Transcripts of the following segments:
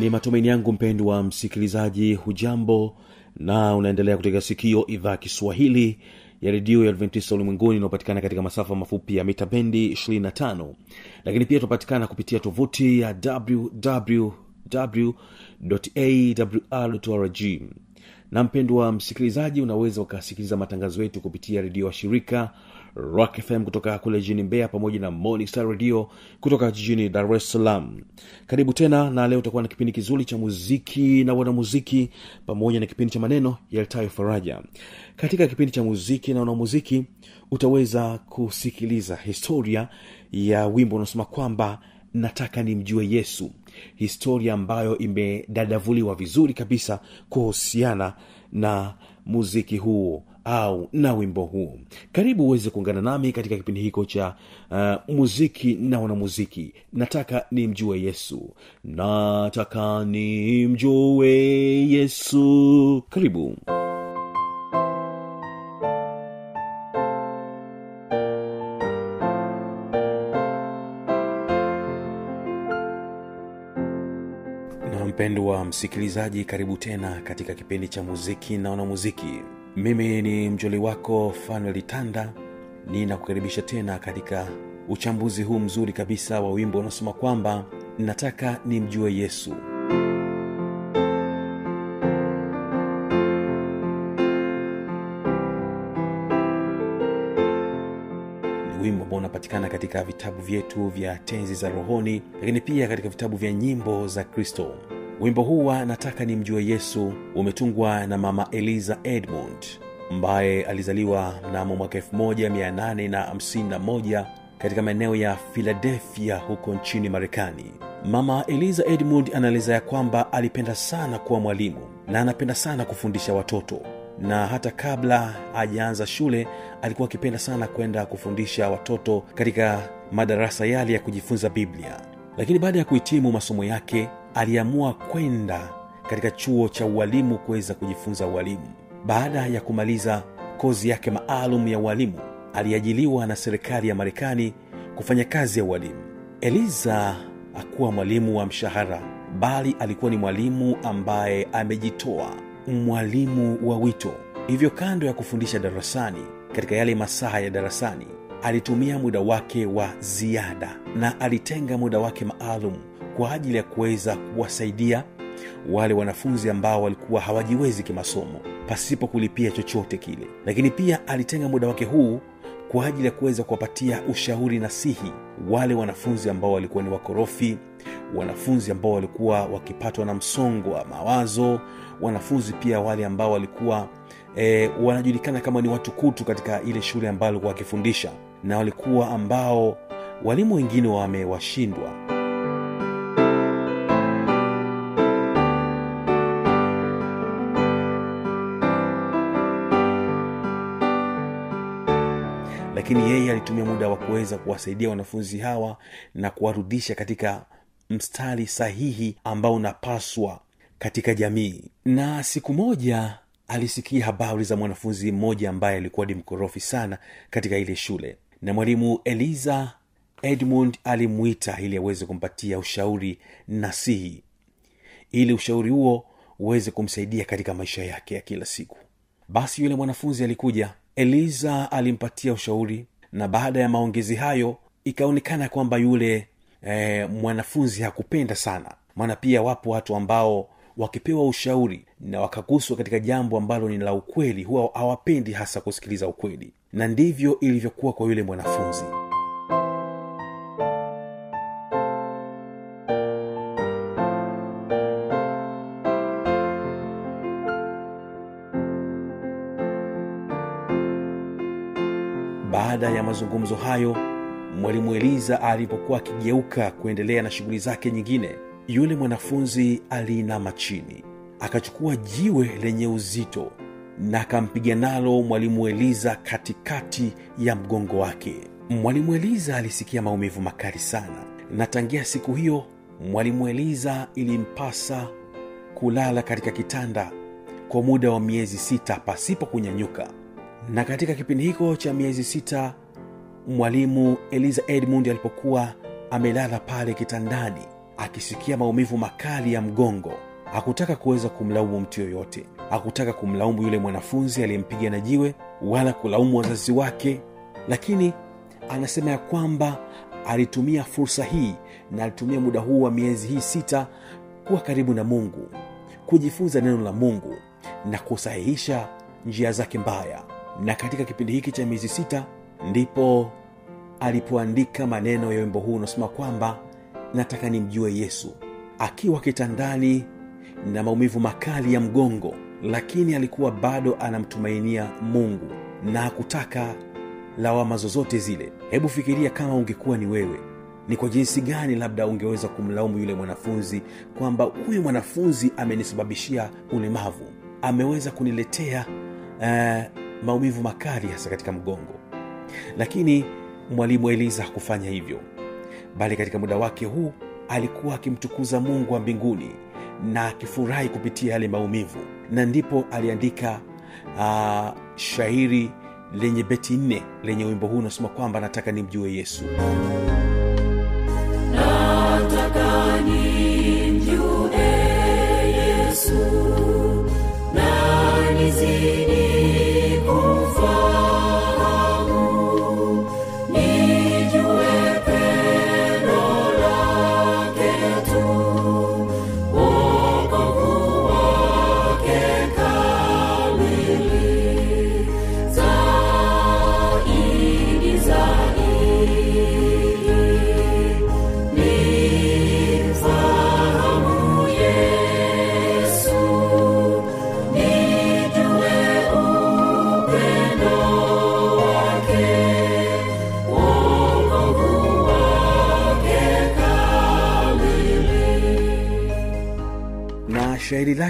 ni matumaini yangu mpendwa msikilizaji hujambo na unaendelea kutega sikio idhaa kiswahili ya redio ya adventista ulimwenguni inayopatikana katika masafa mafupi ya mita bendi 25 lakini pia tunapatikana kupitia tovuti ya wwwawrrg na mpendwa msikilizaji unaweza ukasikiliza matangazo yetu kupitia redio wa shirika rock fm kutoka kule jijini mbeya pamoja na morning star radio kutoka jijini dar es salaam. Karibu tena na leo utakuwa na kipindi kizuri cha muziki na wanamuziki pamoja na kipindi cha maneno yaltayo faraja. Katika kipindi cha muziki na wanamuziki utaweza kusikiliza historia ya wimbo unaosema kwamba nataka nimjue yesu. Historia ambayo imedadavuliwa vizuri kabisa kuhusiana na muziki huu au na wimbo huu karibu uweze kuungana nami katika kipindi hiko cha uh, muziki na wanamuziki. Nataka nimjue yesu. Nataka nimjue yesu. Karibu. Na mpendwa msikilizaji karibu tena katika kipindi cha muziki na wanamuziki mimi ni mjoli wako fanuelitanda ninakukaribisha tena katika uchambuzi huu mzuri kabisa wa wimbo unaosema kwamba nataka nimjue yesu. Wimbo ambao unapatikana katika vitabu vyetu vya tenzi za rohoni lakini pia katika vitabu vya nyimbo za kristo wimbo huu wa nataka nimjue yesu umetungwa na mama eliza edmund ambaye alizaliwa mnamo mwaka 1851 katika maeneo ya filadelfia huko nchini marekani. Mama eliza edmund anaeleza ya kwamba alipenda sana kuwa mwalimu na anapenda sana kufundisha watoto. Na hata kabla hajaanza shule alikuwa akipenda sana kwenda kufundisha watoto katika madarasa yale ya kujifunza biblia. Lakini baada ya kuhitimu masomo yake aliamua kwenda katika chuo cha ualimu kuweza kujifunza ualimu. Baada ya kumaliza kozi yake maalum ya ualimu aliajiliwa na serikali ya marekani kufanya kazi ya ualimu. Eliza hakuwa mwalimu wa mshahara bali alikuwa ni mwalimu ambaye amejitoa mwalimu wa wito. Hivyo kando ya kufundisha darasani katika yale masaha ya darasani alitumia muda wake wa ziada na alitenga muda wake maalum kwa ajili ya kuweza kuwasaidia wale wanafunzi ambao walikuwa hawajiwezi kimasomo pasipo kulipia chochote kile. Lakini pia alitenga muda wake huu kwa ajili ya kuweza kuwapatia ushauri nasihi wale wanafunzi ambao walikuwa ni wakorofi wanafunzi ambao walikuwa wakipatwa na msongo wa mawazo wanafunzi pia wale ambao walikuwa e, wanajulikana kama ni watu kutu katika ile shule ambayo walikuwa wakifundisha na walikuwa ambao walimu wengine wamewashindwa lakini yeye alitumia muda wa kuweza kuwasaidia wanafunzi hawa na kuwarudisha katika mstari sahihi ambao unapaswa katika jamii. Na siku moja alisikia habari za mwanafunzi mmoja ambaye alikuwa ni mkorofi sana katika ile shule. Na mwalimu eliza edmund alimwita ili aweze kumpatia ushauri nasihi ili ushauri huo uweze kumsaidia katika maisha yake ya kila siku. Basi yule mwanafunzi alikuja eliza alimpatia ushauri na baada ya maongezi hayo ikaonekana kwamba yule e, mwanafunzi hakupenda sana. Maana pia wapo watu ambao wakipewa ushauri na wakaguswa katika jambo ambalo ni la ukweli huwa hawapendi hasa kusikiliza ukweli. Na ndivyo ilivyokuwa kwa yule mwanafunzi baada ya mazungumzo hayo mwalimu eliza alipokuwa akigeuka kuendelea na shughuli zake nyingine yule mwanafunzi aliinama chini akachukua jiwe lenye uzito na akampiga nalo mwalimu eliza katikati ya mgongo wake. Mwalimu eliza alisikia maumivu makali sana na tangia siku hiyo mwalimu eliza ilimpasa kulala katika kitanda kwa muda wa miezi sita pasipo kunyanyuka na katika kipindi hiko cha miezi sita mwalimu eliza edmund alipokuwa amelala pale kitandani akisikia maumivu makali ya mgongo hakutaka kuweza kumlaumu mtu yoyote. Hakutaka kumlaumu yule mwanafunzi aliyempiga na jiwe wala kulaumu wazazi wake. Lakini anasema ya kwamba alitumia fursa hii na alitumia muda huu wa miezi hii sita kuwa karibu na mungu kujifunza neno la mungu na kusahihisha njia zake mbaya na katika kipindi hiki cha miezi sita ndipo alipoandika maneno ya wimbo huu unaosema kwamba nataka nimjue yesu akiwa kitandani na maumivu makali ya mgongo lakini alikuwa bado anamtumainia mungu na hakutaka lawama zozote zile. Hebu fikiria kama ungekuwa ni wewe ni kwa jinsi gani labda ungeweza kumlaumu yule mwanafunzi kwamba huyu mwanafunzi amenisababishia ulemavu ameweza kuniletea uh, maumivu makali hasa katika mgongo. Lakini mwalimu eliza hakufanya hivyo bali katika muda wake huu alikuwa akimtukuza mungu wa mbinguni na akifurahi kupitia yale maumivu. Na ndipo aliandika uh, shairi lenye beti nne lenye wimbo huu unasema kwamba nataka nimjue yesu. Nataka nimjue yesu na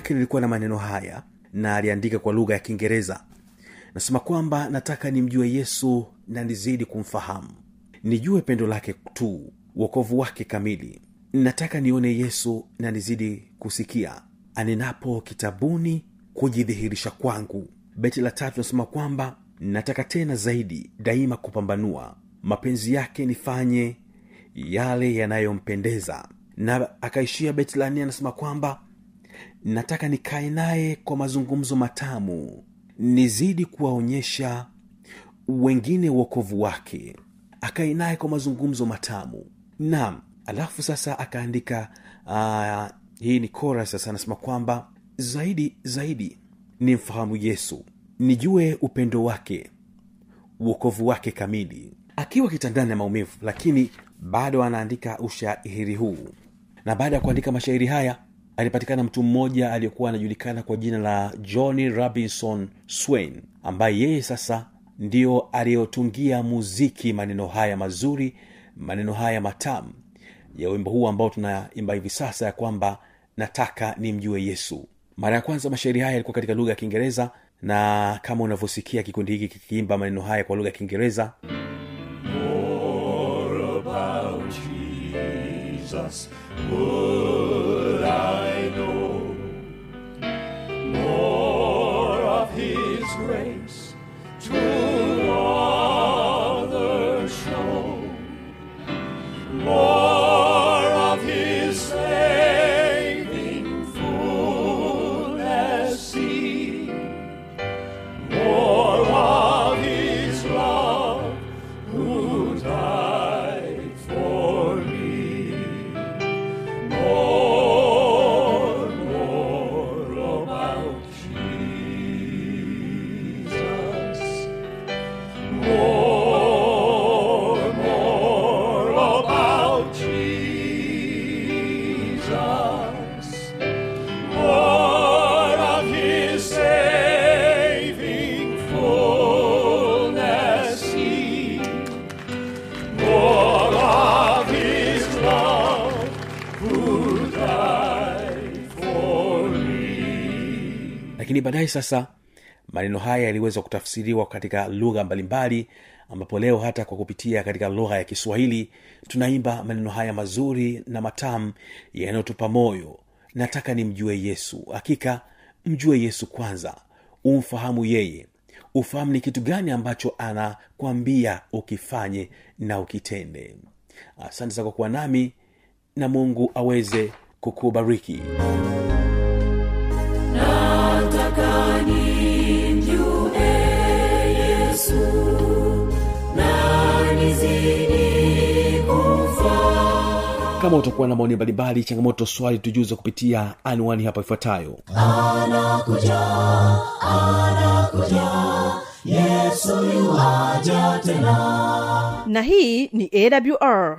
lake lilikuwa na maneno haya na aliandika kwa lugha ya kiingereza. Nasema kwamba nataka nimjue yesu na nizidi kumfahamu. Nijue pendo lake tu uokovu wake kamili. Nataka nione yesu na nizidi kusikia. Anenapo kitabuni kujidhihirisha kwangu. Beti la tatu nasema kwamba nataka tena zaidi daima kupambanua. Mapenzi yake nifanye yale yanayompendeza. Na akaishia beti la nne anasema kwamba nataka nikae naye kwa mazungumzo matamu nizidi kuwaonyesha wengine uokovu wake. Akae naye kwa mazungumzo matamu. Naam alafu sasa akaandika uh, hii ni kora sasa anasema kwamba zaidi zaidi nimfahamu yesu nijue upendo wake uokovu wake kamili. Akiwa kitandani na maumivu lakini bado anaandika ushairi huu. Na baada ya kuandika mashairi haya alipatikana mtu mmoja aliyekuwa anajulikana kwa jina la johnny robinson swain ambaye yeye sasa ndiyo aliyotungia muziki maneno haya mazuri maneno haya matamu ya wimbo huu ambao tunaimba hivi sasa ya kwamba nataka nimjue yesu. Mara ya kwanza mashairi haya yalikuwa katika lugha ya kiingereza na kama unavyosikia kikundi hiki kikiimba maneno haya kwa lugha ya kiingereza Jesus. Would baadaye sasa maneno haya yaliweza kutafsiriwa katika lugha mbalimbali ambapo leo hata kwa kupitia katika lugha ya kiswahili tunaimba maneno haya mazuri na matamu yanayotupa moyo. Nataka nimjue yesu. Hakika mjue yesu kwanza. Umfahamu yeye. Ufahamu ni kitu gani ambacho anakwambia ukifanye na ukitende. Asante za kwa kuwa nami na mungu aweze kukubariki kama utakuwa na maoni mbalimbali changamoto swali tujuze kupitia anwani hapa ifuatayo. Anakuja, anakuja, Yesu yuaja tena. na hii ni awr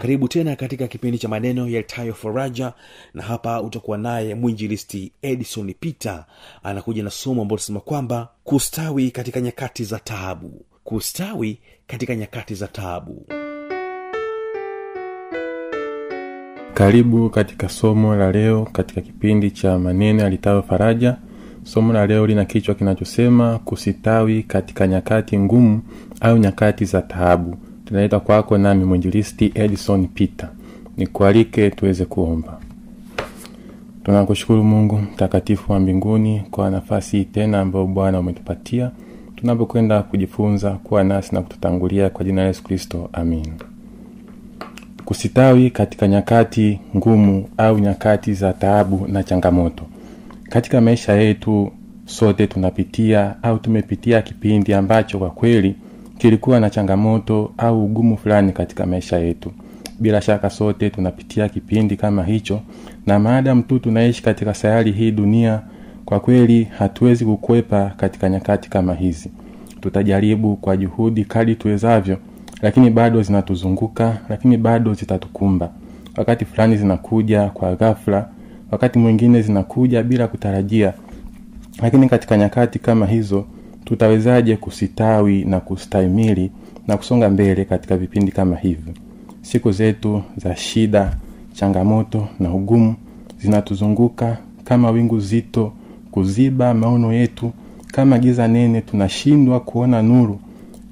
karibu tena katika kipindi cha maneno yaltayo faraja na hapa utakuwa naye mwinjilisti edison peter anakuja na somo ambalo tunasema kwamba kustawi katika nyakati za taabu. Kustawi katika nyakati za taabu. Karibu katika somo la leo katika kipindi cha maneno yalitayo faraja. Somo la leo lina kichwa kinachosema kusitawi katika nyakati ngumu au nyakati za taabu tunaleta kwako nami mwinjilisti edison peter. Nikualike tuweze kuomba. Tunakushukuru mungu mtakatifu wa mbinguni kwa nafasi tena ambayo bwana umetupatia. Tunapokwenda kujifunza kuwa nasi na kututangulia kwa jina la yesu kristo amin. Kusitawi katika nyakati ngumu au nyakati za taabu na changamoto. Katika maisha yetu sote tunapitia au tumepitia kipindi ambacho kwa kweli kilikuwa na changamoto au ugumu fulani katika maisha yetu. Bila shaka sote tunapitia kipindi kama hicho na maadamu tu tunaishi katika sayari hii dunia kwa kweli hatuwezi kukwepa katika nyakati kama hizi. Tutajaribu kwa juhudi kadi tuwezavyo lakini bado zinatuzunguka lakini bado zitatukumba. Wakati fulani zinakuja kwa ghafla wakati mwingine zinakuja bila kutarajia. Lakini katika nyakati kama hizo tutawezaje kusitawi na kustahimili na kusonga mbele katika vipindi kama hivyo siku zetu za shida changamoto na ugumu zinatuzunguka kama wingu zito kuziba maono yetu kama giza nene tunashindwa kuona nuru.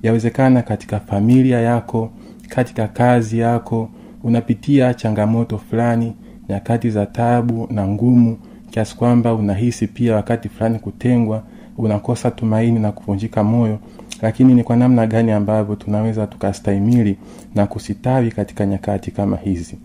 Yawezekana katika familia yako katika kazi yako unapitia changamoto fulani nyakati za tabu na ngumu kiasi kwamba unahisi pia wakati fulani kutengwa unakosa tumaini na kuvunjika moyo lakini ni kwa namna gani ambavyo tunaweza tukastahimili na kusitawi katika nyakati kama hizi.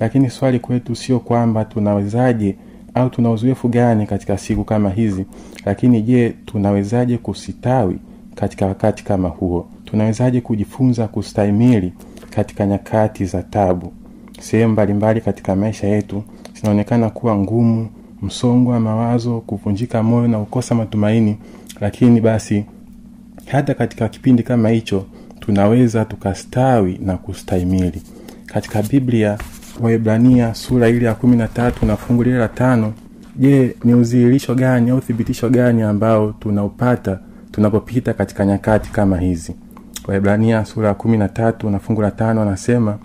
Lakini swali kwetu sio kwamba tunawezaje au tuna uzoefu gani katika siku kama hizi lakini je tunawezaje kusitawi katika wakati kama huo? Tunawezaje kujifunza kustahimili katika nyakati za tabu? Sehemu mbalimbali katika maisha yetu zinaonekana kuwa ngumu msongo wa mawazo kuvunjika moyo na kukosa matumaini. Lakini basi hata katika kipindi kama hicho tunaweza tukastawi na kustahimili. Katika biblia waibrania sura ile ya kumi na tatu na fungu la tano je ni uzihirisho gani au uthibitisho gani ambao tunaupata tunapopita katika nyakati kama hizi? Waibrania sura ya kumi na tatu na fungu la tano anasema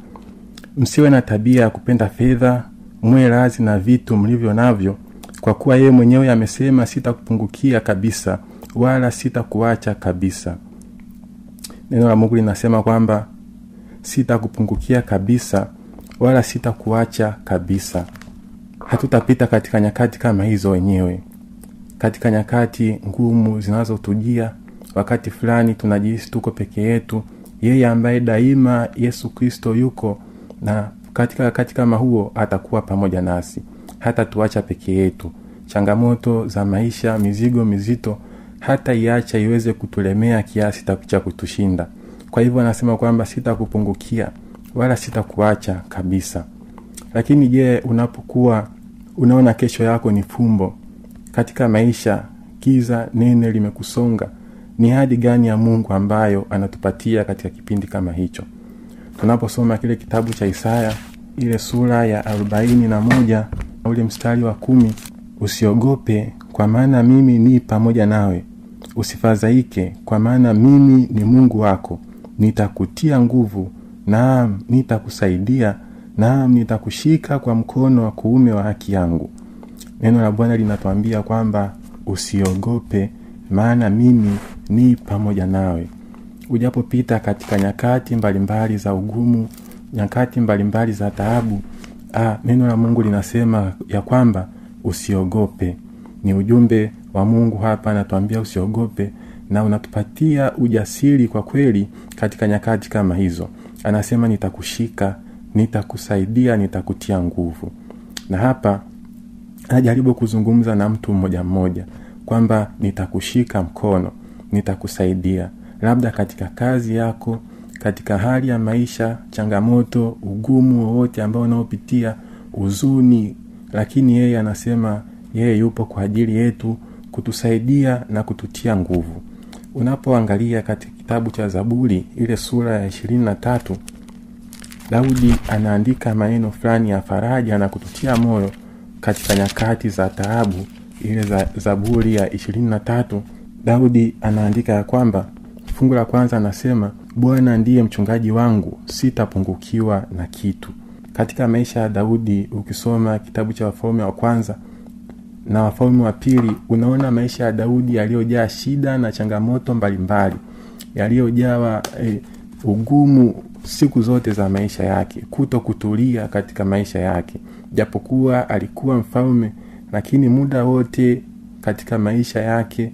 msiwe na tabia ya kupenda fedha mwe razi na vitu mlivyo navyo kwa kuwa yeye mwenyewe amesema sitakupungukia kabisa wala sitakuacha kabisa. Neno la mungu linasema kwamba sitakupungukia kabisa wala sitakuacha kabisa. Hatutapita katika nyakati kama hizo wenyewe. Katika nyakati ngumu zinazotujia wakati fulani tunajihisi tuko peke yetu yeye ambaye daima yesu kristo yuko na katika wakati kama huo atakuwa pamoja nasi hata tuacha peke yetu. Changamoto za maisha mizigo mizito hata iacha iweze kutulemea kiasi cha kutushinda. Kwa hivyo anasema kwamba sitakupungukia wala sitakuacha kabisa. Lakini je unapokuwa unaona kesho yako ni fumbo? Katika maisha giza nene limekusonga. Ni hadi gani ya mungu ambayo anatupatia katika kipindi kama hicho? Tunaposoma kile kitabu cha isaya ile sura ya arobaini na moja ule mstari wa kumi usiogope kwa maana mimi ni pamoja nawe. Usifadhaike kwa maana mimi ni mungu wako. Nitakutia nguvu naam nitakusaidia naam nitakushika kwa mkono wa kuume wa haki yangu. Neno la bwana linatuambia kwamba usiogope maana mimi ni pamoja nawe. Ujapopita katika nyakati mbalimbali mbali za ugumu nyakati mbalimbali mbali za taabu ah, neno la mungu linasema ya kwamba usiogope. Ni ujumbe wa mungu hapa anatuambia usiogope na unatupatia ujasiri kwa kweli katika nyakati kama hizo. Anasema nitakushika nitakusaidia nitakutia nguvu. Na hapa anajaribu kuzungumza na mtu mmoja mmoja kwamba nitakushika mkono nitakusaidia labda katika kazi yako katika hali ya maisha changamoto ugumu wowote ambao unaopitia huzuni lakini yeye anasema yeye yupo kwa ajili yetu kutusaidia na kututia nguvu. Unapoangalia katika kitabu cha zaburi ile sura ya ishirini na tatu daudi anaandika maneno fulani ya faraja na kututia moyo katika nyakati za taabu ile za zaburi ya ishirini na tatu daudi anaandika ya kwamba fungu la kwanza anasema bwana ndiye mchungaji wangu sitapungukiwa na kitu. Katika maisha ya daudi ukisoma kitabu cha wafalme wa kwanza na wafalme wa pili unaona maisha ya daudi yaliyojaa shida na changamoto mbalimbali yaliyojawa eh, ugumu siku zote za maisha yake kuto kutulia katika maisha yake. Japokuwa alikuwa mfalme lakini muda wote katika maisha yake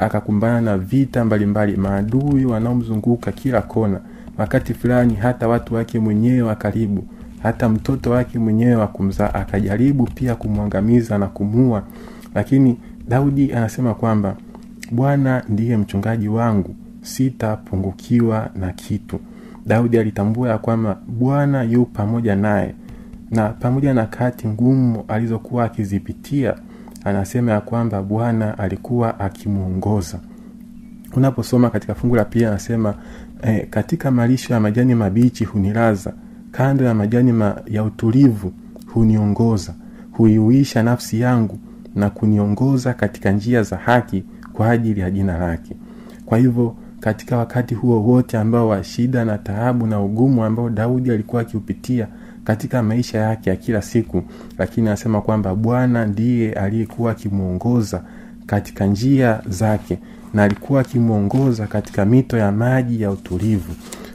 akakumbana na vita mbalimbali maadui wanaomzunguka kila kona wakati fulani hata watu wake mwenyewe wa karibu hata mtoto wake mwenyewe wa kumzaa akajaribu pia kumwangamiza na kumua lakini daudi anasema kwamba bwana ndiye mchungaji wangu sitapungukiwa na kitu. Daudi alitambua ya kwamba bwana yu pamoja naye na pamoja na kati ngumu alizokuwa akizipitia anasema ya kwamba bwana alikuwa akimwongoza unaposoma katika fungu la pili anasema eh, katika malisho ya majani mabichi hunilaza kando ya majani ma, ya utulivu huniongoza huiuisha nafsi yangu na kuniongoza katika njia za haki kwa ajili ya jina lake. Kwa hivyo katika wakati huo wote ambao wa shida na taabu na ugumu ambao daudi alikuwa akiupitia katika maisha yake ya kila siku lakini anasema kwamba bwana ndiye aliyekuwa akimwongoza katika njia zake na alikuwa akimwongoza katika mito ya maji ya utulivu.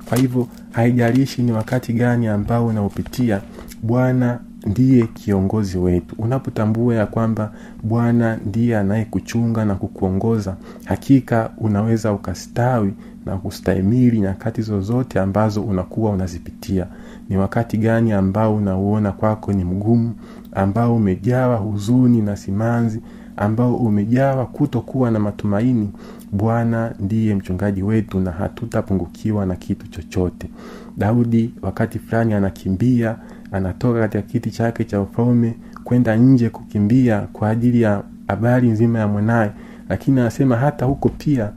Kwa hivyo haijalishi ni wakati gani ambao unaopitia bwana ndiye kiongozi wetu. Unapotambua ya kwamba bwana ndiye anayekuchunga na kukuongoza hakika unaweza ukastawi na kustahimili nyakati zozote ambazo unakuwa unazipitia ni wakati gani ambao unauona kwako ni mgumu ambao umejawa huzuni na simanzi ambao umejawa kutokuwa na matumaini? Bwana ndiye mchungaji wetu na hatutapungukiwa na kitu chochote. Daudi wakati fulani anakimbia anatoka katika kiti chake cha ufalme kwenda nje kukimbia kwa ajili ya habari nzima ya mwanaye lakini anasema hata huko pia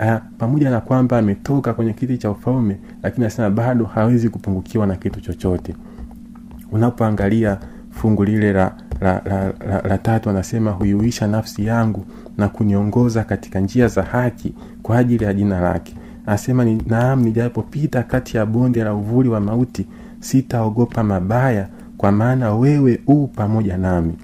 uh, pamoja na kwamba ametoka kwenye kiti cha ufalme lakini anasema bado hawezi kupungukiwa na kitu chochote. Unapoangalia fungu lile la, la, la, la, la tatu anasema huiuisha nafsi yangu na kuniongoza katika njia za haki kwa ajili ya jina lake. Anasema ni, naam nijapopita kati ya bonde la uvuli wa mauti sitaogopa mabaya kwa maana wewe u pamoja nami.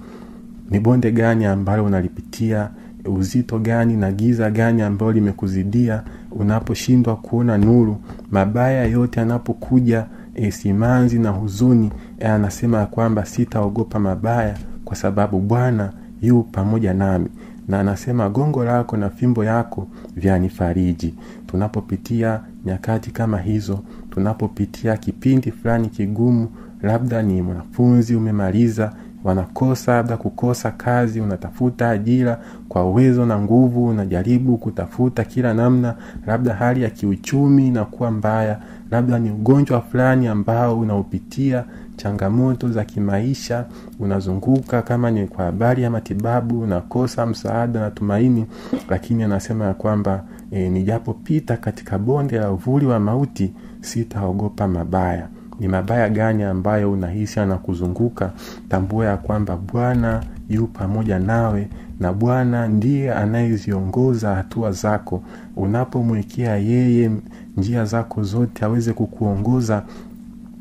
Ni bonde gani ambalo unalipitia uzito gani na giza gani ambayo limekuzidia unaposhindwa kuona nuru. Mabaya yote yanapokuja e, simanzi na huzuni e, anasema ya kwamba sitaogopa mabaya kwa sababu bwana yu pamoja nami. Na anasema gongo lako na fimbo yako vyanifariji. Tunapopitia nyakati kama hizo tunapopitia kipindi fulani kigumu labda ni mwanafunzi umemaliza wanakosa labda kukosa kazi unatafuta ajira kwa uwezo na nguvu unajaribu kutafuta kila namna labda hali ya kiuchumi inakuwa mbaya labda ni ugonjwa fulani ambao unaopitia changamoto za kimaisha unazunguka kama ni kwa habari ya matibabu unakosa msaada na tumaini. Lakini anasema ya kwamba e, nijapopita katika bonde la uvuli wa mauti sitaogopa mabaya ni mabaya gani ambayo unahisi anakuzunguka tambua ya kwamba bwana yu pamoja nawe na bwana ndiye anayeziongoza hatua zako. Unapomwekea yeye njia zako zote aweze kukuongoza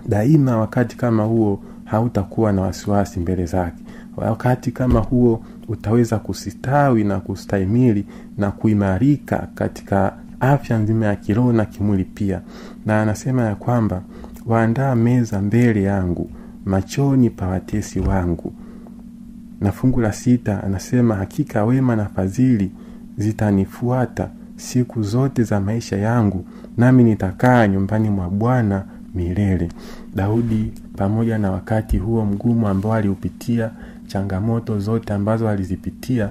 daima wakati kama huo hautakuwa na wasiwasi mbele zake. Wakati kama huo utaweza kusistawi na kustahimili na kuimarika katika afya nzima ya kiroho na kimwili pia. Na anasema ya kwamba waandaa meza mbele yangu machoni pa watesi wangu. Na fungu la sita anasema hakika wema na fadhili zitanifuata siku zote za maisha yangu nami nitakaa nyumbani mwa bwana milele. Daudi pamoja na wakati huo mgumu ambao aliupitia changamoto zote ambazo alizipitia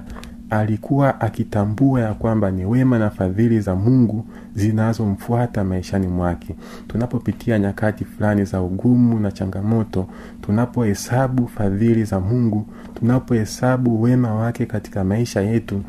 alikuwa akitambua ya kwamba ni wema na fadhili za mungu zinazomfuata maishani mwake. Tunapopitia nyakati fulani za ugumu na changamoto tunapohesabu fadhili za mungu tunapohesabu wema wake katika maisha yetu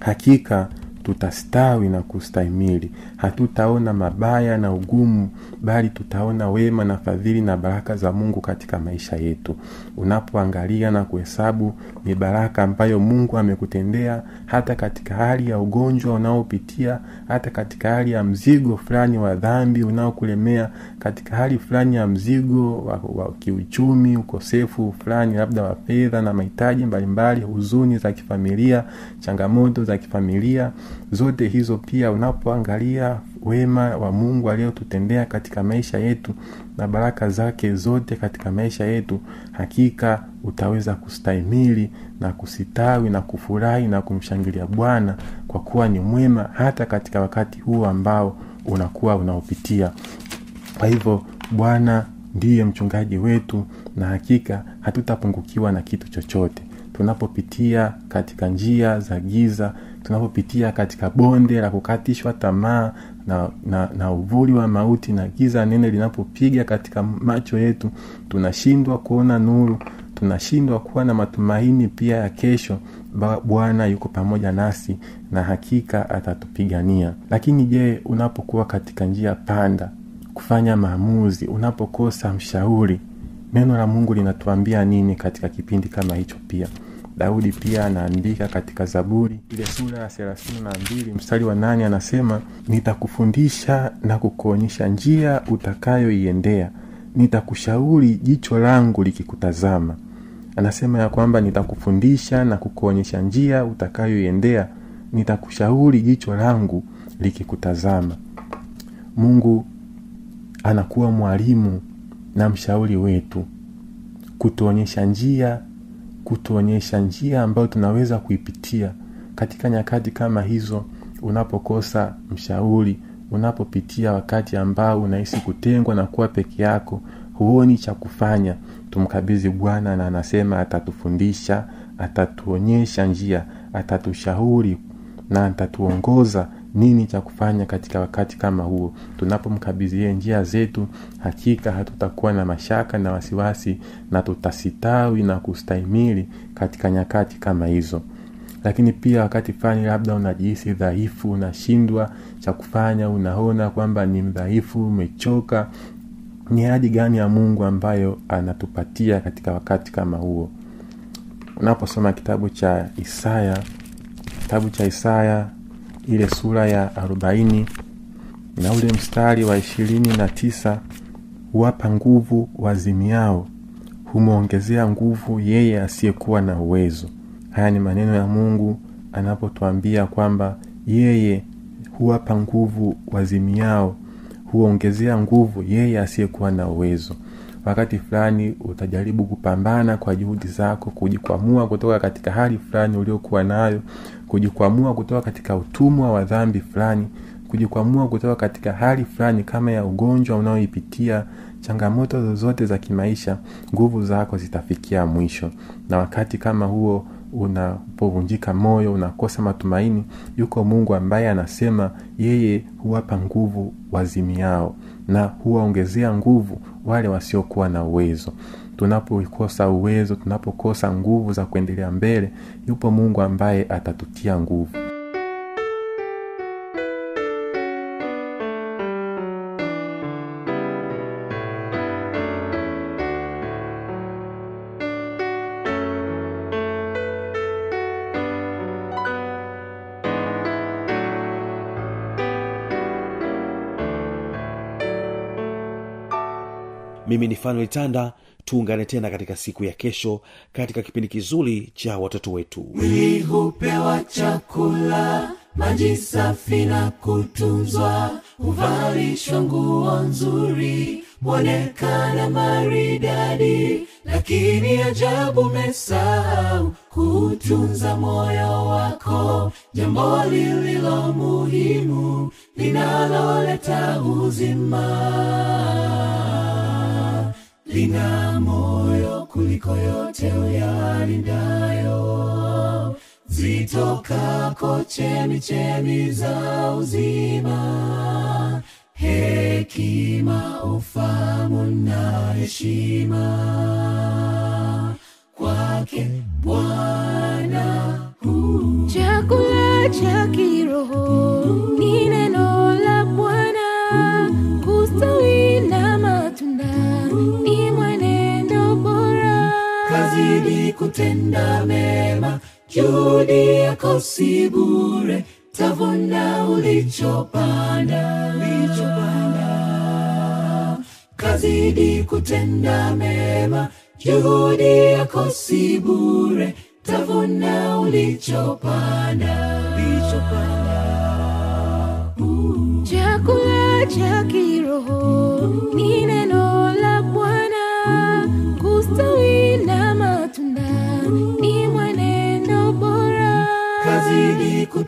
hakika tutastawi na kustahimili. Hatutaona mabaya na ugumu bali tutaona wema na fadhili na baraka za mungu katika maisha yetu. Unapoangalia na kuhesabu ni baraka ambayo mungu amekutendea hata katika hali ya ugonjwa unaopitia hata katika hali ya mzigo fulani wa dhambi unaokulemea katika hali fulani ya mzigo wa, wa kiuchumi ukosefu fulani labda wa fedha na mahitaji mbalimbali huzuni za kifamilia changamoto za kifamilia zote hizo pia unapoangalia wema wa mungu aliyotutendea katika maisha yetu na baraka zake zote katika maisha yetu hakika utaweza kustahimili na kusitawi na kufurahi na kumshangilia bwana kwa kuwa ni mwema hata katika wakati huo ambao unakuwa unaopitia. Kwa hivyo bwana ndiye mchungaji wetu na hakika hatutapungukiwa na kitu chochote. Tunapopitia katika njia za giza tunapopitia katika bonde la kukatishwa tamaa na, na, na uvuli wa mauti na giza nene linapopiga katika macho yetu tunashindwa kuona nuru tunashindwa kuwa na matumaini pia ya kesho. Bwana yuko pamoja nasi na hakika atatupigania. Lakini je unapokuwa katika njia panda kufanya maamuzi unapokosa mshauri neno la mungu linatuambia nini katika kipindi kama hicho pia daudi pia anaandika katika zaburi ile sura ya thelathini na mbili mstari wa nane anasema nitakufundisha na kukuonyesha njia utakayoiendea. Nitakushauri jicho langu likikutazama. Anasema ya kwamba nitakufundisha na kukuonyesha njia utakayoiendea. Nitakushauri jicho langu likikutazama. Mungu anakuwa mwalimu na mshauri wetu kutuonyesha njia kutuonyesha njia ambayo tunaweza kuipitia katika nyakati kama hizo unapokosa mshauri unapopitia wakati ambao unahisi kutengwa na kuwa peke yako huoni cha kufanya tumkabidhi bwana na anasema atatufundisha atatuonyesha njia atatushauri na atatuongoza nini cha kufanya katika wakati kama huo. Tunapomkabidhia njia zetu hakika hatutakuwa na mashaka na wasiwasi na tutasitawi na kustahimili katika nyakati kama hizo. Lakini pia wakati fulani labda unajihisi dhaifu unashindwa cha kufanya unaona kwamba ni mdhaifu umechoka ni hadi gani ya mungu ambayo anatupatia katika wakati kama huo? Unaposoma kitabu cha isaya kitabu cha isaya ile sura ya arobaini na ule mstari wa ishirini na tisa huwapa nguvu wazimiao humwongezea nguvu yeye asiyekuwa na uwezo. Haya ni maneno ya mungu anapotwambia kwamba yeye huwapa nguvu wazimiao huongezea nguvu yeye asiyekuwa na uwezo. Wakati fulani utajaribu kupambana kwa juhudi zako kujikwamua kutoka katika hali fulani uliokuwa nayo kujikwamua kutoka katika utumwa wa dhambi fulani kujikwamua kutoka katika hali fulani kama ya ugonjwa unaoipitia changamoto zozote za kimaisha nguvu zako zitafikia mwisho. Na wakati kama huo unapovunjika moyo unakosa matumaini yuko mungu ambaye anasema yeye huwapa nguvu wazimiao na huwaongezea nguvu wale wasiokuwa na uwezo tunapokosa uwezo tunapokosa nguvu za kuendelea mbele yupo mungu ambaye atatutia nguvu mimi ni fanuel tanda. Tuungane tena katika siku ya kesho katika kipindi kizuri cha watoto wetu. Mwili hupewa chakula maji safi na kutunzwa huvalishwa nguo nzuri mwonekana maridadi lakini ajabu mesahau kutunza moyo wako. Jambo lililo muhimu linaloleta uzima lina moyo kuliko yote uyalindayo. Zitokako chemichemi za uzima. Hekima ufamu na heshima. Kwake bwana chakula cha kiroho kutenda mema juhudi yako si bure tavuna ulichopanda. Kazidi kutenda mema juhudi yako si bure tavuna ulichopanda. Ulichopanda. Chakula cha kiroho ni neno la bwana. Kustawi